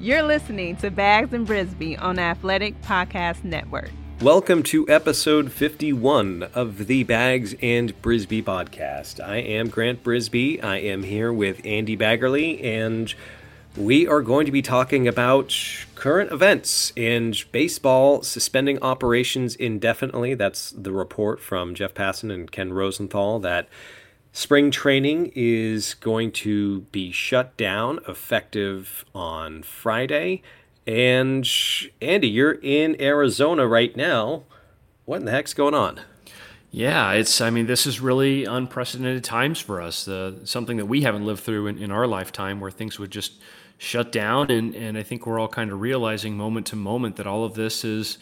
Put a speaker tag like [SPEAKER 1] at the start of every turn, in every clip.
[SPEAKER 1] You're listening to Bags and Brisbee on Athletic Podcast Network.
[SPEAKER 2] Welcome to episode 51 of the Bags and Brisbee podcast. I am Grant Brisbee. I am here with Andy Baggarly, and we are going to be talking about current events and baseball suspending operations indefinitely. That's the report from Jeff Passan and Ken Rosenthal that Spring training is going to be shut down effective on Friday. And Andy, you're in Arizona right now. What in the heck's going on?
[SPEAKER 3] Yeah, it's. I mean, this is really unprecedented times for us. Uh, something that we haven't lived through in, in our lifetime, where things would just shut down, and and I think we're all kind of realizing moment to moment that all of this is,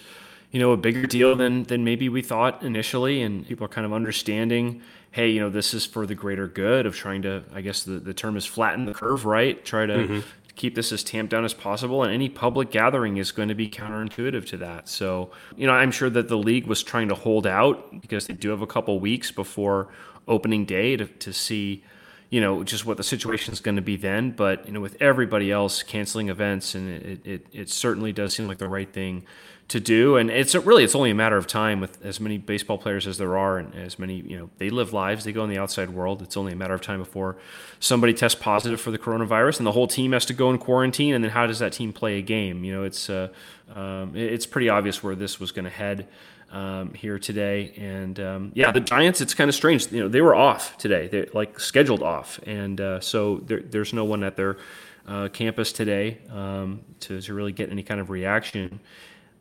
[SPEAKER 3] you know, a bigger deal than than maybe we thought initially, and people are kind of understanding hey, you know, this is for the greater good of trying to, I guess the, the term is flatten the curve, right? Try to mm-hmm. keep this as tamped down as possible. And any public gathering is going to be counterintuitive to that. So, you know, I'm sure that the league was trying to hold out because they do have a couple weeks before opening day to, to see, you know, just what the situation is going to be then. But, you know, with everybody else canceling events, and it, it, it certainly does seem like the right thing to do. And it's really it's only a matter of time with as many baseball players as there are, and as many you know they live lives, they go in the outside world. It's only a matter of time before somebody tests positive for the coronavirus, and the whole team has to go in quarantine. And then how does that team play a game? You know, it's uh, um, it's pretty obvious where this was going to head. Um, here today, and um, yeah, the Giants. It's kind of strange. You know, they were off today. They're like scheduled off, and uh, so there, there's no one at their uh, campus today um, to, to really get any kind of reaction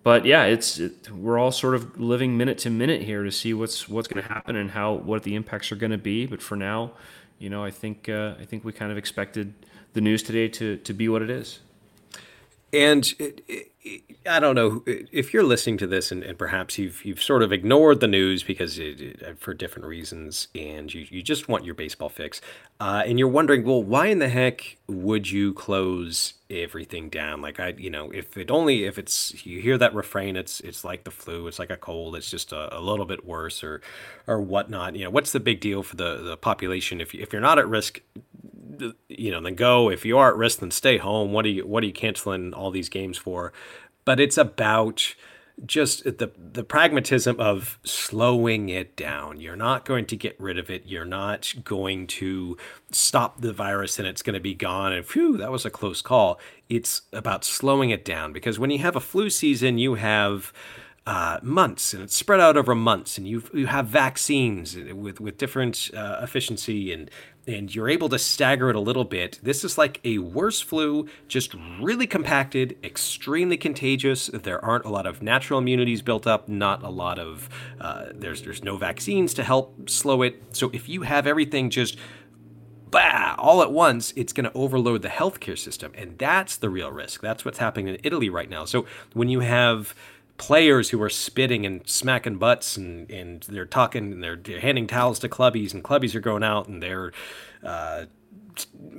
[SPEAKER 3] but yeah, it's it, we're all sort of living minute to minute here to see what's what's going to happen and how what the impacts are going to be. But for now, you know, I think uh, I think we kind of expected the news today to to be what it is.
[SPEAKER 2] And it, it, I don't know if you're listening to this, and, and, perhaps you've you've sort of ignored the news because it, for different reasons, and you, you just want your baseball fix, uh, and you're wondering, well, why in the heck would you close everything down? Like I, you know, if it only if it's you hear that refrain, it's it's like the flu, it's like a cold, it's just a, a little bit worse or or whatnot. You know, what's the big deal for the the population if if you're not at risk? You know, then go. If you are at risk, then stay home. What are you What are you canceling all these games for? But it's about just the the pragmatism of slowing it down. You're not going to get rid of it. You're not going to stop the virus and it's going to be gone. And phew, that was a close call. It's about slowing it down because when you have a flu season, you have uh, months, and it's spread out over months, and you you have vaccines with with different uh, efficiency, and and you're able to stagger it a little bit. This is like a worse flu, just really compacted, extremely contagious. There aren't a lot of natural immunities built up, not a lot of uh, there's there's no vaccines to help slow it. So if you have everything just bah, all at once, it's going to overload the healthcare system. And that's the real risk. That's what's happening in Italy right now. So when you have players who are spitting and smacking butts and, and they're talking and they're, handing towels to clubbies and clubbies are going out and they're uh,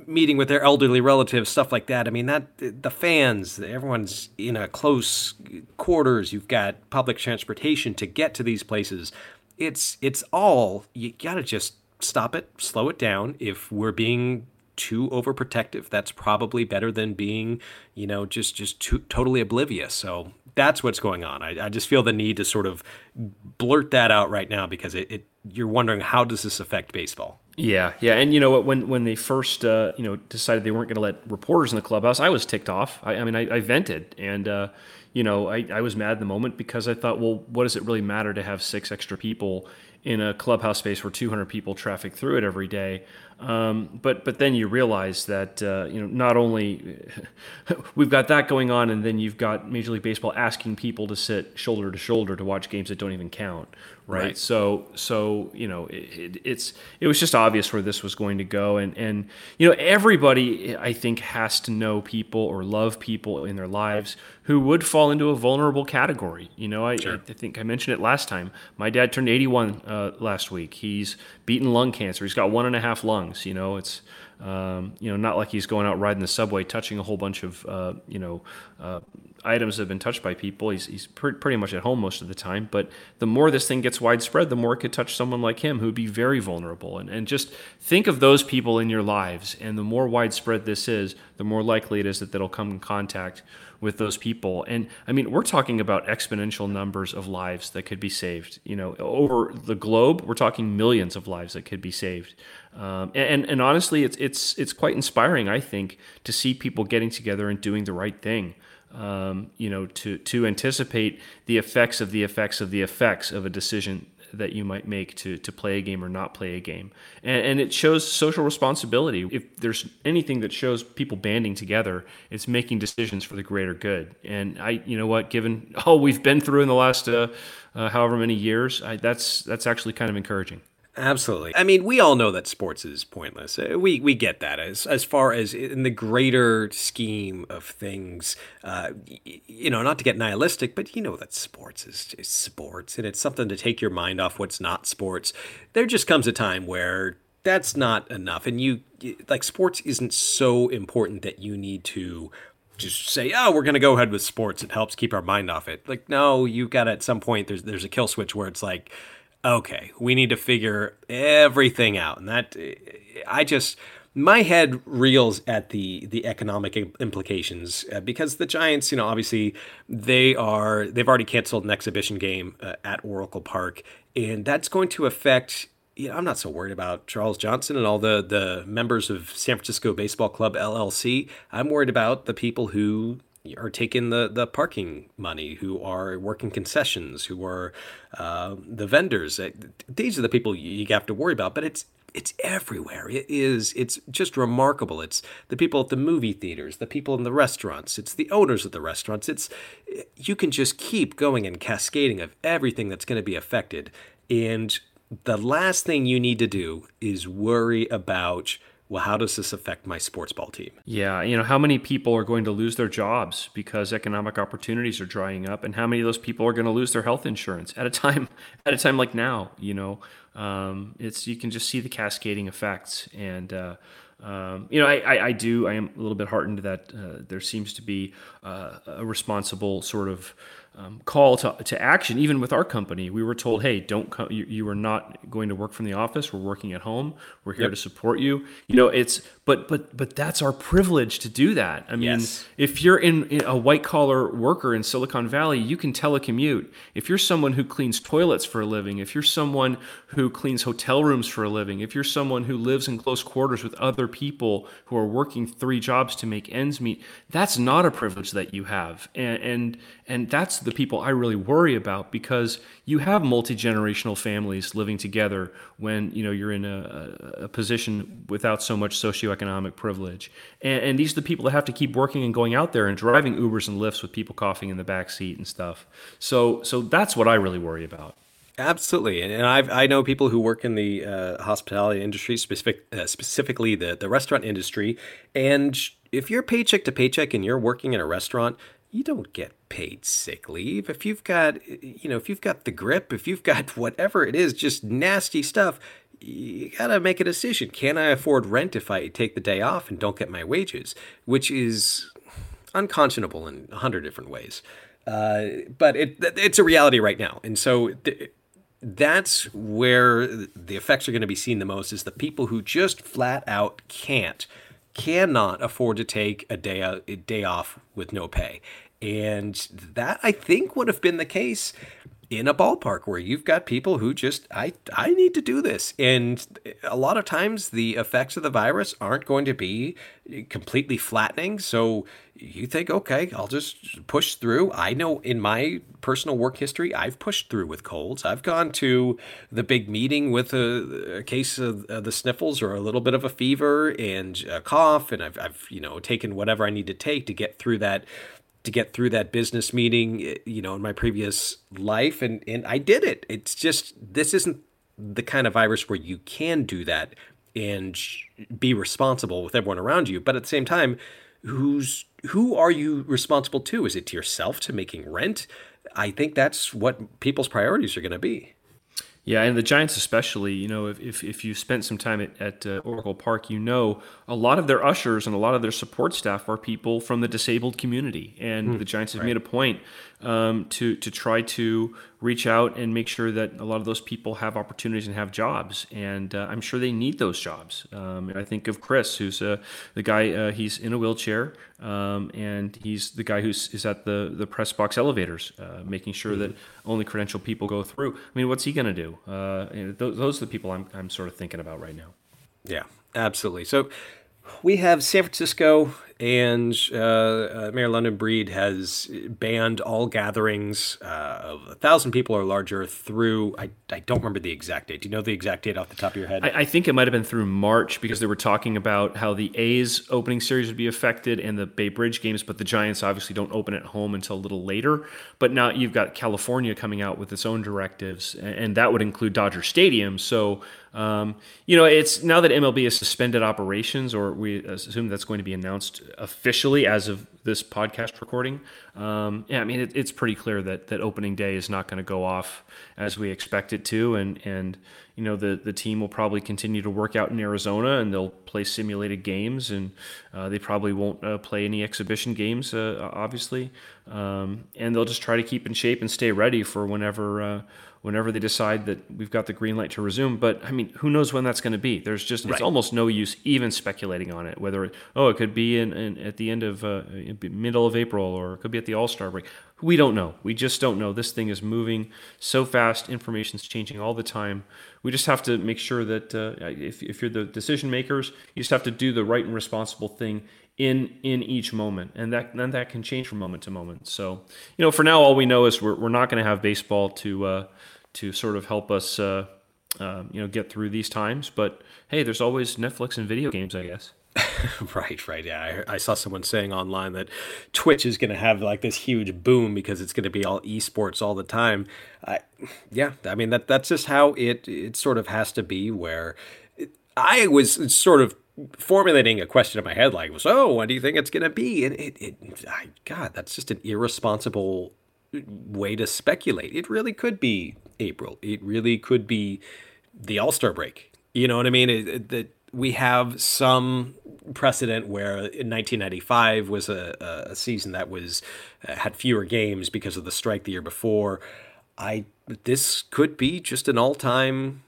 [SPEAKER 2] meeting with their elderly relatives, stuff like that. I mean, that the fans, everyone's in a close quarters. You've got public transportation to get to these places. It's it's all you got to just stop it, slow it down. If we're being too overprotective, that's probably better than being, you know, just just too, totally oblivious. So that's what's going on. I, I, just feel the need to sort of blurt that out right now because it, it, you're wondering how does this affect baseball?
[SPEAKER 3] Yeah, yeah, and you know when when they first uh, you know decided they weren't going to let reporters in the clubhouse, I was ticked off. I, I mean, I, I, vented, and uh, you know I, I was mad at the moment because I thought, well, what does it really matter to have six extra people in a clubhouse space where 200 people traffic through it every day? Um, but but then you realize that uh, you know not only we've got that going on, and then you've got Major League Baseball asking people to sit shoulder to shoulder to watch games that don't even count, right? right. So so you know it, it, it's it was just obvious where this was going to go, and and you know everybody I think has to know people or love people in their lives who would fall into a vulnerable category. You know, I, sure. I, think I mentioned it last time. My dad turned 81 uh, last week. He's beaten lung cancer. He's got one and a half lungs. You know, it's um, you know not like he's going out riding the subway, touching a whole bunch of uh, you know uh, items have been touched by people. He's he's pretty much at home most of the time. But the more this thing gets widespread, the more it could touch someone like him who'd be very vulnerable. And and just think of those people in your lives. And the more widespread this is, the more likely it is that they'll come in contact with those people. And I mean, we're talking about exponential numbers of lives that could be saved. You know, over the globe, we're talking millions of lives that could be saved. Um, and, and honestly, it's it's it's quite inspiring, I think, to see people getting together and doing the right thing. Um, you know, to to anticipate the effects of the effects of the effects of a decision that you might make to, to play a game or not play a game. And, and, it shows social responsibility. If there's anything that shows people banding together, it's making decisions for the greater good. And I, you know what, given all we've been through in the last uh, uh, however many years, I, that's that's actually kind of encouraging.
[SPEAKER 2] Absolutely. I mean, we all know that sports is pointless. Uh, we we get that as as far as in the greater scheme of things. Uh, you know, not to get nihilistic, but you know that sports is just sports, and it's something to take your mind off what's not sports. There just comes a time where that's not enough, and you like sports isn't so important that you need to just say, "Oh, we're going to go ahead with sports. It helps keep our mind off it." Like, no, you've got at some point. There's there's a kill switch where it's like okay, we need to figure everything out. And that, I just, my head reels at the the economic implications uh, because the Giants, you know, obviously they are they've already canceled an exhibition game uh, at Oracle Park, and that's going to affect. You know, I'm not so worried about Charles Johnson and all the the members of San Francisco Baseball Club LLC. I'm worried about the people who are taking the, the parking money, who are working concessions, who are uh, the vendors. These are the people you have to worry about. But it's it's everywhere. It is. It's just remarkable. It's the people at the movie theaters, the people in the restaurants. It's the owners of the restaurants. It's you can just keep going and cascading of everything that's going to be affected. And the last thing you need to do is worry about well, how does this affect my sports ball team?
[SPEAKER 3] Yeah, you know, how many people are going to lose their jobs because economic opportunities are drying up, and how many of those people are going to lose their health insurance at a time at a time like now? You know, um, it's you can just see the cascading effects, and uh, um, you know, I, I, I, do I am a little bit heartened that uh, there seems to be uh, a responsible sort of um, call to, to action. Even with our company, we were told, "Hey, don't come. You, you, are not going to work from the office. We're working at home. We're here yep. to support you." You know, it's but but but that's our privilege to do that. I mean, yes. if you're in, in a white collar worker in Silicon Valley, you can telecommute. If you're someone who cleans toilets for a living, if you're someone who cleans hotel rooms for a living, if you're someone who lives in close quarters with other people who are working three jobs to make ends meet, that's not a privilege that you have, and and, and that's the people I really worry about because you have multi generational families living together when you know you're in a, a position without so much socioeconomic privilege, and, and, these are the people that have to keep working and going out there and driving Ubers and Lyfts with people coughing in the back seat and stuff. So so that's what I really worry about.
[SPEAKER 2] Absolutely, and I've, I know people who work in the uh, hospitality industry, specific, uh, specifically the the restaurant industry, and if you're paycheck to paycheck and you're working in a restaurant, you don't get paid sick leave. If you've got, you know, if you've got the grip, if you've got whatever it is, just nasty stuff, you gotta make a decision. Can I afford rent if I take the day off and don't get my wages? Which is unconscionable in a hundred different ways. Uh, but it, it's a reality right now. And so th- that's where the effects are going to be seen the most is the people who just flat out can't cannot afford to take a day a day off with no pay. And that I think would have been the case in a ballpark where you've got people who just I I need to do this. And a lot of times the effects of the virus aren't going to be completely flattening. So you think okay I'll just push through. I know in my personal work history I've pushed through with colds. I've gone to the big meeting with a, a case of the sniffles or a little bit of a fever and a cough and I've I've you know taken whatever I need to take to get through that to get through that business meeting, eh, you know, in my previous life, and and I did it. It's just this isn't the kind of virus where you can do that and be responsible with everyone around you, but at the same time, who's who are you responsible to? Is it to yourself to making rent? I think that's what people's priorities are going to be.
[SPEAKER 3] Yeah, and the Giants especially, you know, if, if, if you spent some time at, at uh, Oracle Park, you know a lot of their ushers and a lot of their support staff are people from the disabled community. And mm, the Giants have right. made a point um, to, to try to reach out and make sure that a lot of those people have opportunities and have jobs. And uh, I'm sure they need those jobs. Um, I think of Chris, who's uh, the guy, uh, he's in a wheelchair, um, and he's the guy who's is at the, the press box elevators, uh, making sure mm-hmm. that only credentialed people go through. I mean, what's he going to do? Uh, those, those are the people I'm, I'm sort of thinking about right now.
[SPEAKER 2] Yeah, absolutely. So we have San Francisco and uh, uh, Mayor London Breed has banned all gatherings uh, of a thousand people or larger through. I, I don't remember the exact date. Do you know the exact date off the top of your head?
[SPEAKER 3] I, I think it might have been through March because they were talking about how the A's opening series would be affected and the Bay Bridge games, but the Giants obviously don't open at home until a little later. But now you've got California coming out with its own directives, and that would include Dodger Stadium. So um, you know, it's now that MLB has suspended operations, or we assume that's going to be announced officially as of this podcast recording. Um, yeah, I mean, it, it's pretty clear that that opening day is not going to go off as we expect it to, and and you know the the team will probably continue to work out in Arizona, and they'll play simulated games, and uh, they probably won't uh, play any exhibition games, uh, obviously, um, and they'll just try to keep in shape and stay ready for whenever uh, whenever they decide that we've got the green light to resume. But I mean, who knows when that's going to be? There's just right. it's almost no use even speculating on it. Whether it, oh, it could be in, in at the end of uh, middle of April or it could be at the All Star break. We don't know. We just don't know. This thing is moving so fast. Information's changing all the time. We just have to make sure that uh, if, if you're the decision makers, you just have to do the right and responsible thing in in each moment and that then that can change from moment to moment so you know for now all we know is we're, we're not going to have baseball to uh, to sort of help us, uh, uh, you know, get through these times. But hey, there's always Netflix and video games, I guess.
[SPEAKER 2] right, right. Yeah, I, I, saw someone saying online that Twitch is going to have like this huge boom because it's going to be all esports all the time. I, yeah, I mean that that's just how it it sort of has to be. Where it, I was sort of formulating a question in my head, like, "So, what do you think it's going to be?" And it, it, I, God, that's just an irresponsible way to speculate. It really could be April. It really could be the All Star break. You know what I mean? That we have some precedent where in 1995 was a, a season that was uh, had fewer games because of the strike the year before. I this could be just an all time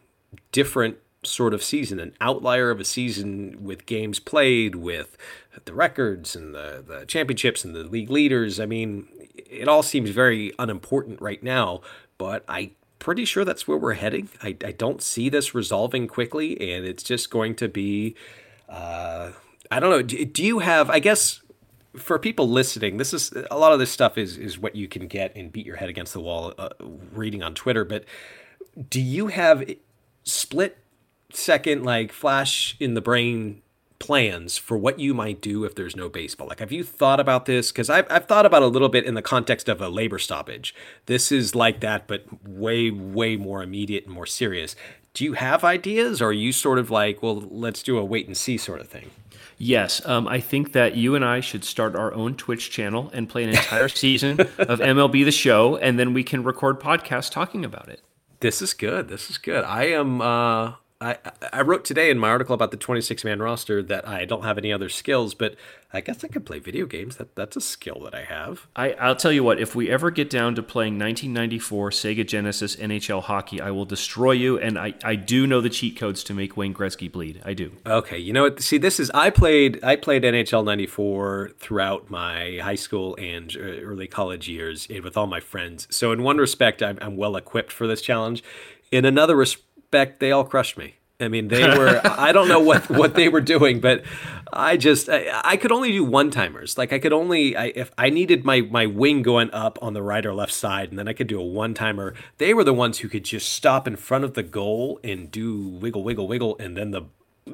[SPEAKER 2] different sort of season, an outlier of a season with games played, with the records and the, the championships and the league leaders. I mean, it all seems very unimportant right now, but I pretty sure that's where we're heading. I, I don't see this resolving quickly, and it's just going to be. Uh, I don't know. Do, do, you have? I guess for people listening, this is a lot of this stuff is is what you can get and beat your head against the wall uh, reading on Twitter. But do you have split second like flash in the brain plans for what you might do if there's no baseball? Like, have you thought about this? Because I've, I've thought about a little bit in the context of a labor stoppage. This is like that, but way, way more immediate and more serious. Do you have ideas, or are you sort of like, well, let's do a wait and see sort of thing?
[SPEAKER 3] Yes, um, I think that you and I should start our own Twitch channel and play an entire season of MLB The Show, and then we can record podcasts talking about it.
[SPEAKER 2] This is good. This is good. I am. Uh, I, I wrote today in my article about the 26 man roster that I don't have any other skills, but I guess I could play video games. That that's a skill that I have.
[SPEAKER 3] I, I'll tell you what. If we ever get down to playing 1994 Sega Genesis NHL hockey, I will destroy you. And I, I do know the cheat codes to make Wayne Gretzky bleed. I do.
[SPEAKER 2] Okay, you know what? See, this is I played I played NHL '94 throughout my high school and uh, early college years with all my friends. So in one respect, I'm, I'm well equipped for this challenge. In another respect respect, they all crushed me. I mean, they were, I don't know what, what they were doing, but I just, I, I could only do one timers. Like I could only, I, if I needed my, my wing going up on the right or left side, and then I could do a one timer. They were the ones who could just stop in front of the goal and do wiggle, wiggle, wiggle. And then the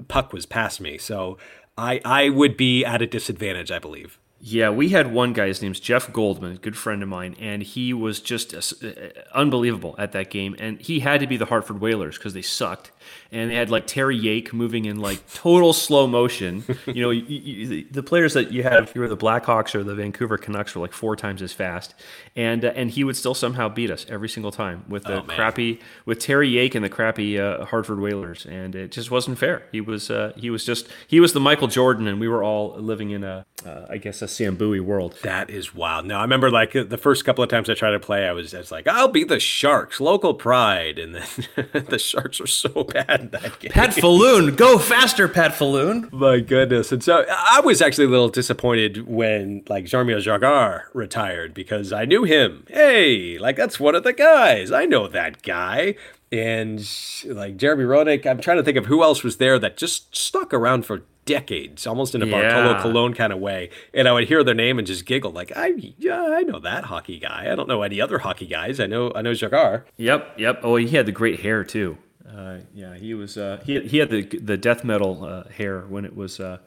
[SPEAKER 2] puck was past me. So I, I would be at a disadvantage, I believe.
[SPEAKER 3] Yeah, we had one guy. His name's Jeff Goldman, good friend of mine, and he was just uh, unbelievable at that game. And he had to be the Hartford Whalers because they sucked and they had like Terry Yake moving in like total slow motion. You know, you, you, the players that you had, if you were the Blackhawks or the Vancouver Canucks, were like four times as fast, and uh, and he would still somehow beat us every single time with the oh, crappy with Terry Yake and the crappy uh, Hartford Whalers, and it just wasn't fair. He was uh, he was just he was the Michael Jordan, and we were all living in a uh, I guess a Sam Bowie world.
[SPEAKER 2] That is wild. Now I remember like the first couple of times I tried to play, I was, I was like, I'll be the Sharks, local pride, and then the Sharks were so bad that game.
[SPEAKER 3] Pat Falloon, go faster, Pat Falloon.
[SPEAKER 2] My goodness. And so I was actually a little disappointed when like Jaromir Jagr retired because I knew him. Hey, like that's one of the guys. I know that guy. And like Jeremy Roenick, I'm trying to think of who else was there that just stuck around for decades, almost in a yeah. Bartolo Colon kind of way. And I would hear their name and just giggle, like, I yeah, I know that hockey guy. I don't know any other hockey guys. I know I know Jagr.
[SPEAKER 3] Yep, yep. Oh, he had the great hair too. Uh, yeah, he was. Uh, he he had the the death metal uh, hair when it was uh,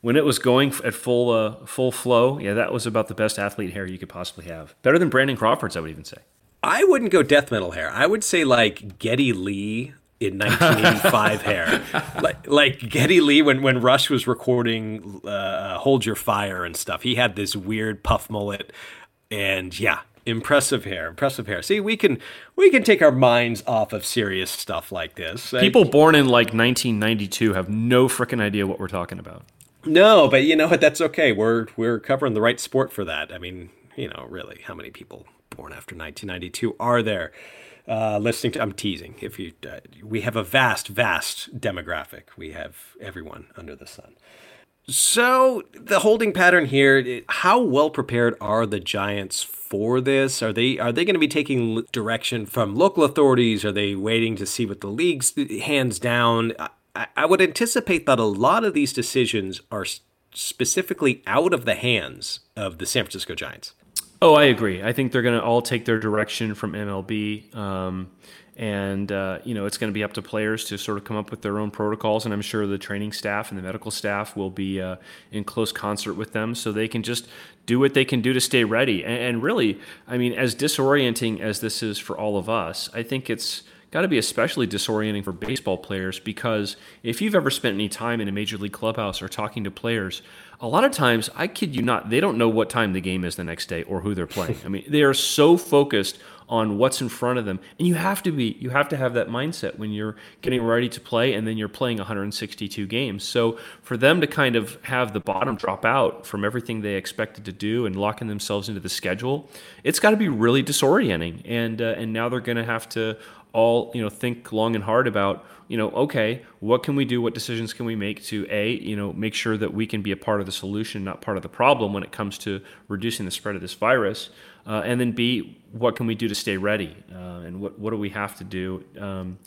[SPEAKER 3] when it was going at full uh, full flow. Yeah, that was about the best athlete hair you could possibly have. Better than Brandon Crawford's, I would even say.
[SPEAKER 2] I wouldn't go death metal hair. I would say like Geddy Lee in 1985 hair, like, like Geddy Lee when when Rush was recording uh, "Hold Your Fire" and stuff. He had this weird puff mullet, and yeah, impressive hair impressive hair. See we can we can take our minds off of serious stuff like this.
[SPEAKER 3] People born in like 1992 have no freaking idea what we're talking about.
[SPEAKER 2] No but you know what? That's okay. We're we're covering the right sport for that. I mean you know really how many people born after 1992 are there? Uh, listening to i'm teasing. If you uh, we have a vast vast demographic. We have everyone under the sun. So the holding pattern here, how well prepared are the Giants for this? Are they are they going to be taking direction from local authorities? Are they waiting to see what the league's hands down? I, I would anticipate that a lot of these decisions are specifically out of the hands of the San Francisco Giants.
[SPEAKER 3] Oh, I agree. I think they're going to all take their direction from MLB. Um, and uh, you know it's going to be up to players to sort of come up with their own protocols and i'm sure the training staff and the medical staff will be uh, in close concert with them so they can just do what they can do to stay ready. And, and really i mean as disorienting as this is for all of us i think it's got to be especially disorienting for baseball players because if you've ever spent any time in a major league clubhouse or talking to players, a lot of times, I kid you not, they don't know what time the game is the next day or who they're playing. I mean, they are so focused on what's in front of them. And you have to be, you have to have that mindset when you're getting ready to play and then you're playing 162 games. So for them to kind of have the bottom drop out from everything they expected to do and locking themselves into the schedule, it's got to be really disorienting. And, uh, and now they're going to have to all, you know, think long and hard about, you know, okay, what can we do? What decisions can we make to A, you know, make sure that we can be a part of the solution, not part of the problem when it comes to reducing the spread of this virus? Uh, and then B, what can we do to stay ready? Uh, and what, what do we have to do um,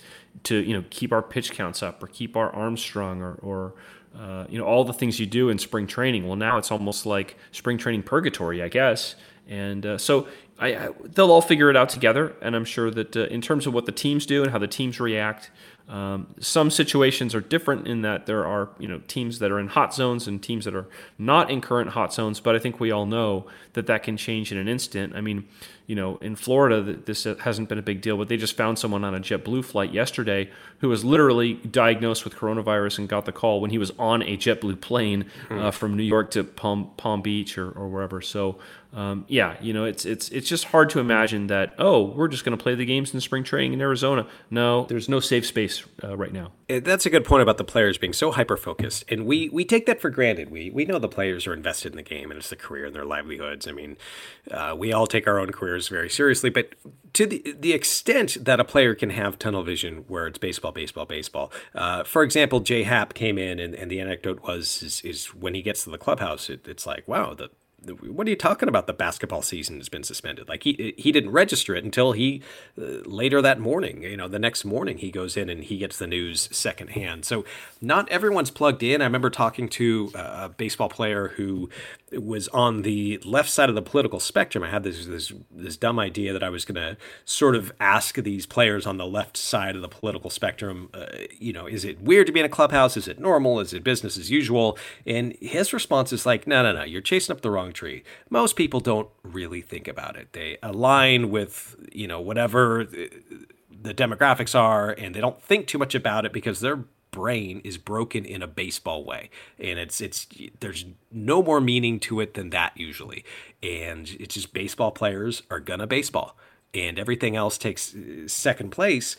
[SPEAKER 3] to you know keep our pitch counts up or keep our arms strong or, or uh, you know all the things you do in spring training. Well, now it's almost like spring training purgatory, I guess. And uh, so I, I, they'll all figure it out together. And I'm sure that uh, in terms of what the teams do and how the teams react, um, some situations are different in that there are you know teams that are in hot zones and teams that are not in current hot zones. But I think we all know that that can change in an instant. I mean, you know, in Florida, this hasn't been a big deal, but they just found someone on a JetBlue flight yesterday who was literally diagnosed with coronavirus and got the call when he was on a JetBlue plane uh, hmm. from New York to Palm Palm Beach or, or wherever. So um, yeah, you know, it's it's it's just hard to imagine that. Oh, we're just going to play the games in spring training in Arizona. No, there's no safe space uh, right now.
[SPEAKER 2] That's a good point about the players being so hyper focused, and we we take that for granted. We we know the players are invested in the game, and it's the career and their livelihoods. I mean, uh, we all take our own careers very seriously, but to the the extent that a player can have tunnel vision, where it's baseball, baseball, baseball. Uh, for example, Jay Happ came in, and, and the anecdote was is, is when he gets to the clubhouse, it, it's like, wow, the what are you talking about? The basketball season has been suspended. Like he he didn't register it until he uh, later that morning. You know, the next morning he goes in and he gets the news secondhand. So not everyone's plugged in. I remember talking to a baseball player who was on the left side of the political spectrum. I had this this this dumb idea that I was going to sort of ask these players on the left side of the political spectrum. Uh, you know, is it weird to be in a clubhouse? Is it normal? Is it business as usual? And his response is like, no, no, no. You're chasing up the wrong tree. Most people don't really think about it. They align with, you know, whatever the demographics are, and they don't think too much about it because their brain is broken in a baseball way. And it's, it's, there's no more meaning to it than that usually. And it's just baseball players are gonna baseball, and everything else takes uh, second place.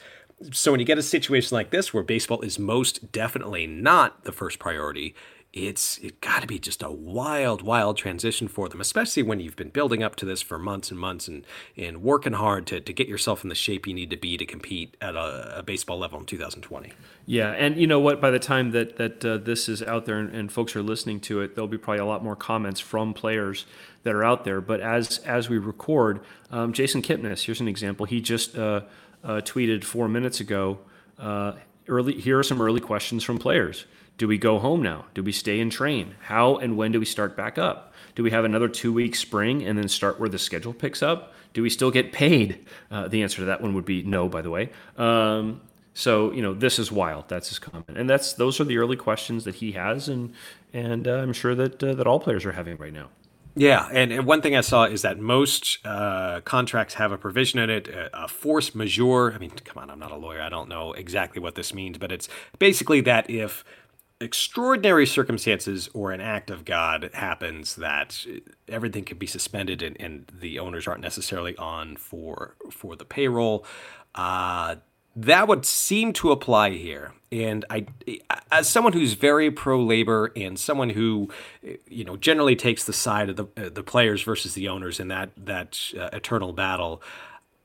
[SPEAKER 2] So when you get a situation like this where baseball is most definitely not the first priority, it's it got to be just a wild wild transition for them especially when you've been building up to this for months and months and and working hard to, to get yourself in the shape you need to be to compete at a, a baseball level in 2020
[SPEAKER 3] yeah and you know what? By the time that that uh, this is out there and, and folks are listening to it there'll be probably a lot more comments from players that are out there. But as as we record um, jason kipnis here's an example. He just uh, uh, tweeted four minutes ago uh, early here are some early questions from players do we go home now? Do we stay and train? How and when do we start back up? Do we have another two week spring and then start where the schedule picks up? Do we still get paid? Uh, the answer to that one would be no, by the way. Um, so you know, this is wild. That's his comment, and that's those are the early questions that he has, and and uh, I'm sure that uh, that all players are having right now.
[SPEAKER 2] Yeah, and, and, one thing I saw is that most uh, contracts have a provision in it, a, a, force majeure. I mean, come on, I'm not a lawyer. I don't know exactly what this means, but it's basically that if extraordinary circumstances or an act of God happens that everything can be suspended and, and the owners aren't necessarily on for for the payroll. Uh, that would seem to apply here. And I, as someone who's very pro labor and someone who, you know, generally takes the side of the the players versus the owners in that that uh, eternal battle,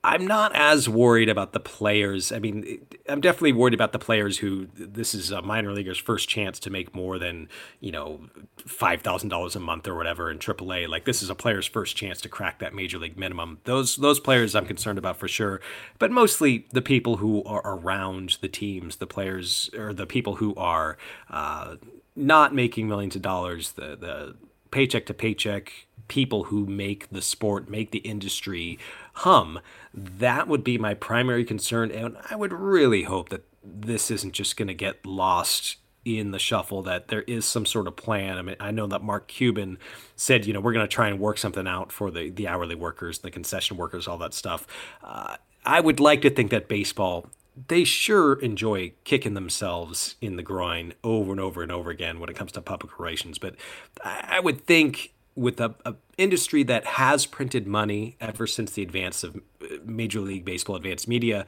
[SPEAKER 2] I'm not as worried about the players. I mean, I'm definitely worried about the players who this is a minor leaguer's first chance to make more than, you know, $5,000 a month or whatever in AAA. Like this is a player's first chance to crack that major league minimum. Those those players I'm concerned about for sure, but mostly the people who are around the teams, the players or the people who are uh, not making millions of dollars, the the paycheck to paycheck people who make the sport, make the industry hum. That would be my primary concern. And I would really hope that this isn't just going to get lost in the shuffle that there is some sort of plan. I mean, I know that Mark Cuban said, you know, we're going to try and work something out for the, the hourly workers, the concession workers, all that stuff. Uh, I would like to think that baseball, they sure enjoy kicking themselves in the groin over and over and over again when it comes to public relations. But I would think with a, a, industry that has printed money ever since the advance of uh, Major League Baseball advanced media,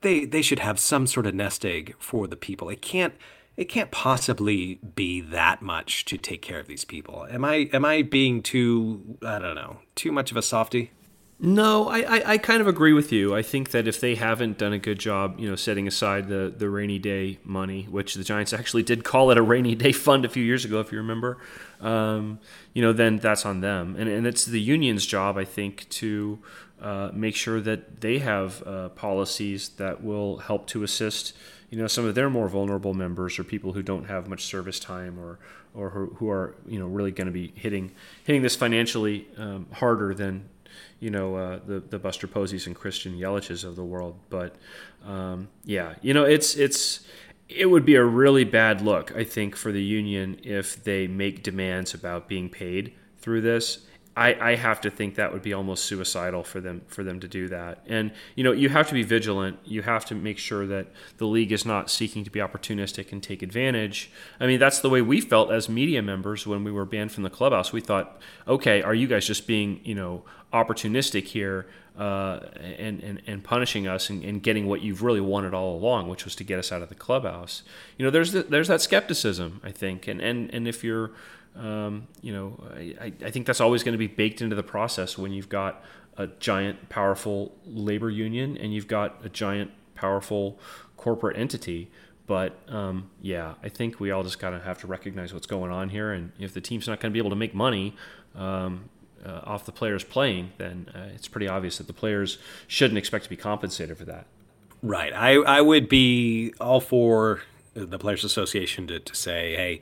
[SPEAKER 2] they they should have some sort of nest egg for the people. It can't it can't possibly be that much to take care of these people. Am I am I being too I don't know too much of a softy?
[SPEAKER 3] No, I, I, I, kind of agree with you. I think that if they haven't done a good job, you know, setting aside the, the rainy day money, which the Giants actually did call it a rainy day fund a few years ago, if you remember, um, you know, then that's on them. And, and it's the union's job, I think, to uh, make sure that they have uh, policies that will help to assist, you know, some of their more vulnerable members or people who don't have much service time or or who, who are, you know, really going to be hitting hitting this financially um, harder than you know uh, the the Buster Poseys and Christian Yelich's of the world. But um, yeah, you know it's it's it would be a really bad look, I think, for the union if they make demands about being paid through this I, I have to think that would be almost suicidal for them for them to do that. And you know, you have to be vigilant. You have to make sure that the league is not seeking to be opportunistic and take advantage. I mean, that's the way we felt as media members when we were banned from the clubhouse. We thought, okay, are you guys just being you know opportunistic here uh, and, and and punishing us and, and, getting what you've really wanted all along, which was to get us out of the clubhouse? You know, there's the, there's that skepticism, I think, and and and if you're um, you know, I, I think that's always going to be baked into the process when you've got a giant, powerful labor union and you've got a giant, powerful corporate entity. But um, yeah, I think we all just kind of have to recognize what's going on here. And if the team's not going to be able to make money um, uh, off the players playing, then uh, it's pretty obvious that the players shouldn't expect to be compensated for that.
[SPEAKER 2] Right. I, I would be all for the Players Association to, to say, hey,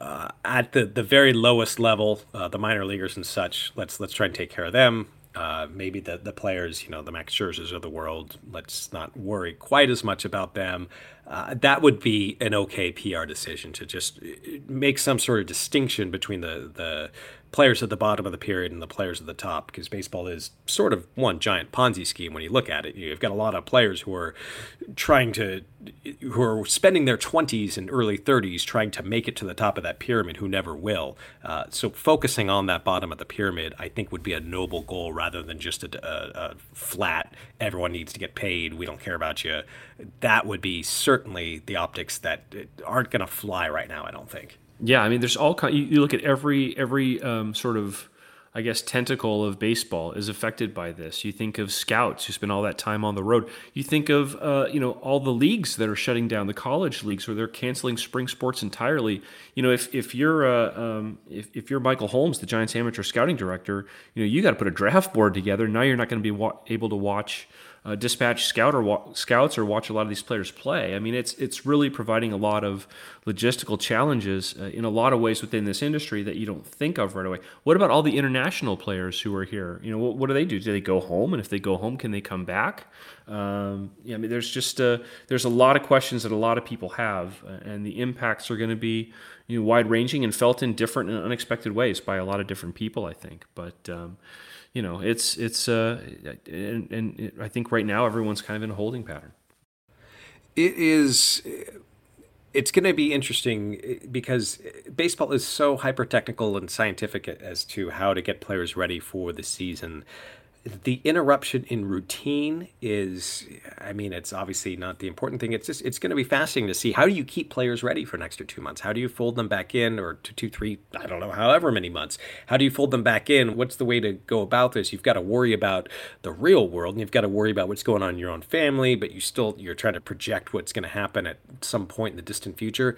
[SPEAKER 2] uh, at the, the very lowest level, uh, the minor leaguers and such, let's let's try and take care of them. Uh, maybe the, the players, you know, the Max Scherzers of the world, let's not worry quite as much about them. Uh, that would be an okay PR decision to just uh, make some sort of distinction between the, the players at the bottom of the period and the players at the top because baseball is sort of one giant Ponzi scheme when you look at it. You've got a lot of players who are trying to, who are spending their 20s and early 30s trying to make it to the top of that pyramid who never will. Uh, so focusing on that bottom of the pyramid, I think would be a noble goal rather than just a, a, a flat, everyone needs to get paid, we don't care about you. That would be certainly the optics that aren't going to fly right now, I don't think.
[SPEAKER 3] Yeah, I mean, there's all kind. You, you look at every every um, sort of, I guess, tentacle of baseball is affected by this. You think of scouts who spend all that time on the road. You think of uh, you know all the leagues that are shutting down, the college leagues where they're canceling spring sports entirely. You know, if if you're uh, um, if if you're Michael Holmes, the Giants amateur scouting director, you know you got to put a draft board together. Now you're not going to be wa- able to watch uh, dispatch scout or wa- scouts or watch a lot of these players play. I mean, it's it's really providing a lot of logistical challenges uh, in a lot of ways within this industry that you don't think of right away. What about all the international players who are here? You know, what, what do they do? Do they go home? And if they go home, can they come back? Um, yeah, I mean, there's just a, uh, there's a lot of questions that a lot of people have, uh, and the impacts are going to be you know, wide ranging and felt in different and unexpected ways by a lot of different people. I think, but um, you know, it's it's uh, and, and it, I think right now everyone's kind of in a holding pattern.
[SPEAKER 2] It is. It's going to be interesting because baseball is so hyper technical and scientific as to how to get players ready for the season the interruption in routine is i mean it's obviously not the important thing. It's just it's going to be fascinating to see how do you keep players ready for an extra two months? How do you fold them back in or two, two three i don't know however many months? How do you fold them back in? What's the way to go about this? You've got to worry about the real world and you've got to worry about what's going on in your own family but you still you're trying to project what's going to happen at some point in the distant future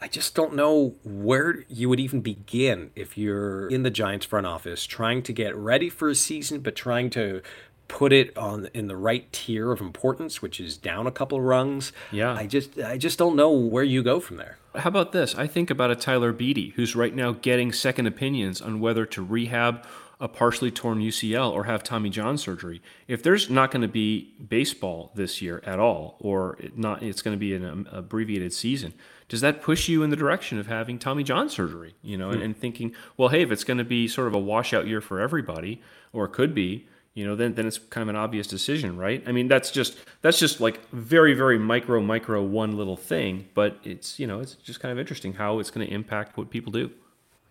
[SPEAKER 2] I just don't know where you would even begin if you're in the Giants front office trying to get ready for a season, but trying to put it on in the right tier of importance, which is down a couple rungs.
[SPEAKER 3] Yeah.
[SPEAKER 2] I just I just don't know where you go from there.
[SPEAKER 3] How about this? I think about a Tyler Beede who's right now getting second opinions on whether to rehab a partially torn UCL or have Tommy John surgery. If there's not going to be baseball this year at all, or it not, it's going to be an um, abbreviated season does that push you in the direction of having Tommy John surgery? You know, mm. and, and, thinking, well, hey, if it's going to be sort of a washout year for everybody, or it could be, you know, then then it's kind of an obvious decision, right? I mean, that's just that's just like very very micro micro one little thing, but it's you know it's just kind of interesting how it's going to impact what people do.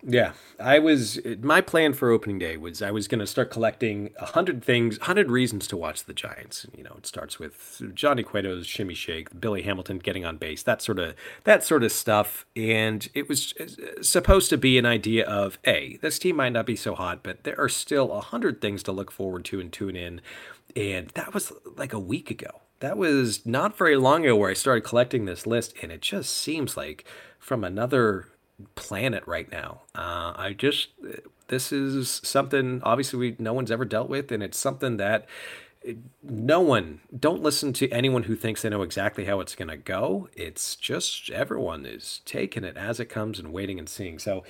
[SPEAKER 2] Yeah, I was. My plan for opening day was I was going to start collecting a hundred things, hundred reasons to watch the Giants. You know, it starts with Johnny Cueto's shimmy shake, Billy Hamilton getting on base, that sort of that sort of stuff. And it was uh, supposed to be an idea of, a this team might not be so hot, but there are still a hundred things to look forward to and tune in. And that was like a week ago. That was not very long ago where I started collecting this list, and it just seems like from another planet right now. Uh, I just this is something obviously we no one's ever dealt with, and it's something that no one don't listen to anyone who thinks they know exactly how it's going to go. It's just everyone is taking it as it comes and waiting and seeing. So.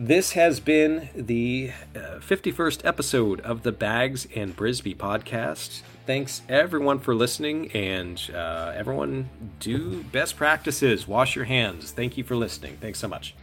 [SPEAKER 2] This has been the uh, 51st episode of the Bags and Brisbee podcast. Thanks everyone for listening, and uh, everyone do best practices. Wash your hands. Thank you for listening. Thanks so much.